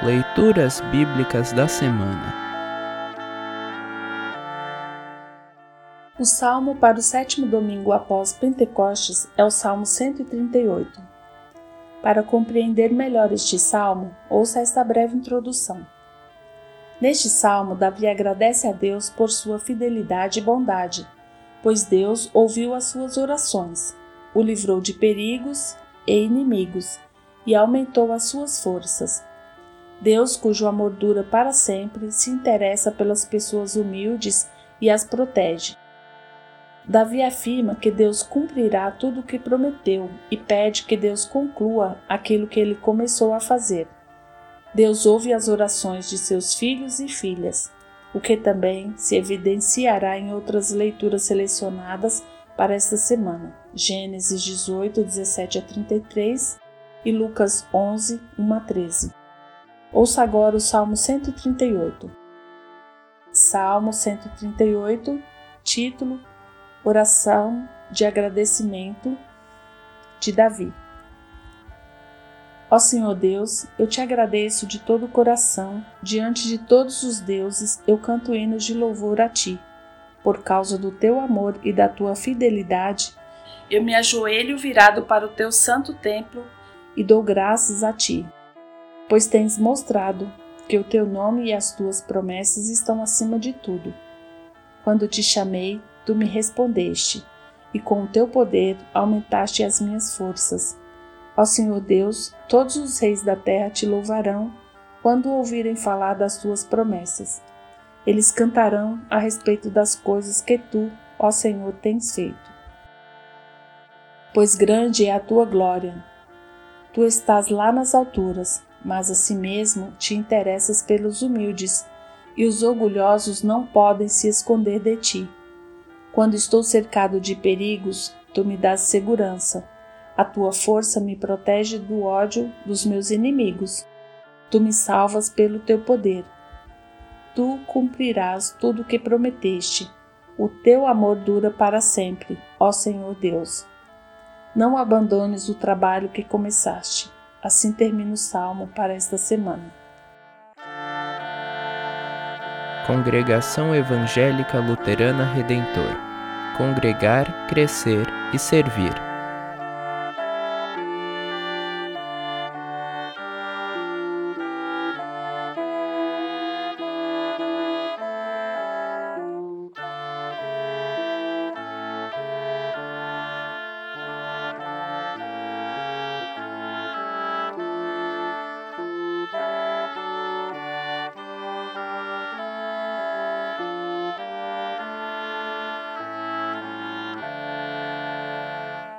Leituras Bíblicas da Semana O salmo para o sétimo domingo após Pentecostes é o Salmo 138. Para compreender melhor este salmo, ouça esta breve introdução. Neste salmo, Davi agradece a Deus por sua fidelidade e bondade, pois Deus ouviu as suas orações, o livrou de perigos e inimigos e aumentou as suas forças. Deus, cujo amor dura para sempre, se interessa pelas pessoas humildes e as protege. Davi afirma que Deus cumprirá tudo o que prometeu e pede que Deus conclua aquilo que ele começou a fazer. Deus ouve as orações de seus filhos e filhas, o que também se evidenciará em outras leituras selecionadas para esta semana. Gênesis 18, 17 a 33 e Lucas 11, 1 a 13. Ouça agora o Salmo 138. Salmo 138, título Oração de agradecimento de Davi. Ó Senhor Deus, eu te agradeço de todo o coração, diante de todos os deuses, eu canto hinos de louvor a ti. Por causa do teu amor e da tua fidelidade, eu me ajoelho virado para o teu santo templo e dou graças a ti, pois tens mostrado que o teu nome e as tuas promessas estão acima de tudo. Quando te chamei, tu me respondeste, e com o teu poder aumentaste as minhas forças. Ó Senhor Deus, todos os reis da terra te louvarão quando ouvirem falar das tuas promessas. Eles cantarão a respeito das coisas que tu, ó Senhor, tens feito. Pois grande é a tua glória, Tu estás lá nas alturas, mas a si mesmo te interessas pelos humildes, e os orgulhosos não podem se esconder de ti. Quando estou cercado de perigos, tu me dás segurança. A tua força me protege do ódio dos meus inimigos. Tu me salvas pelo teu poder. Tu cumprirás tudo o que prometeste. O teu amor dura para sempre, ó Senhor Deus. Não abandones o trabalho que começaste. Assim termina o salmo para esta semana. Congregação Evangélica Luterana Redentor Congregar, Crescer e Servir.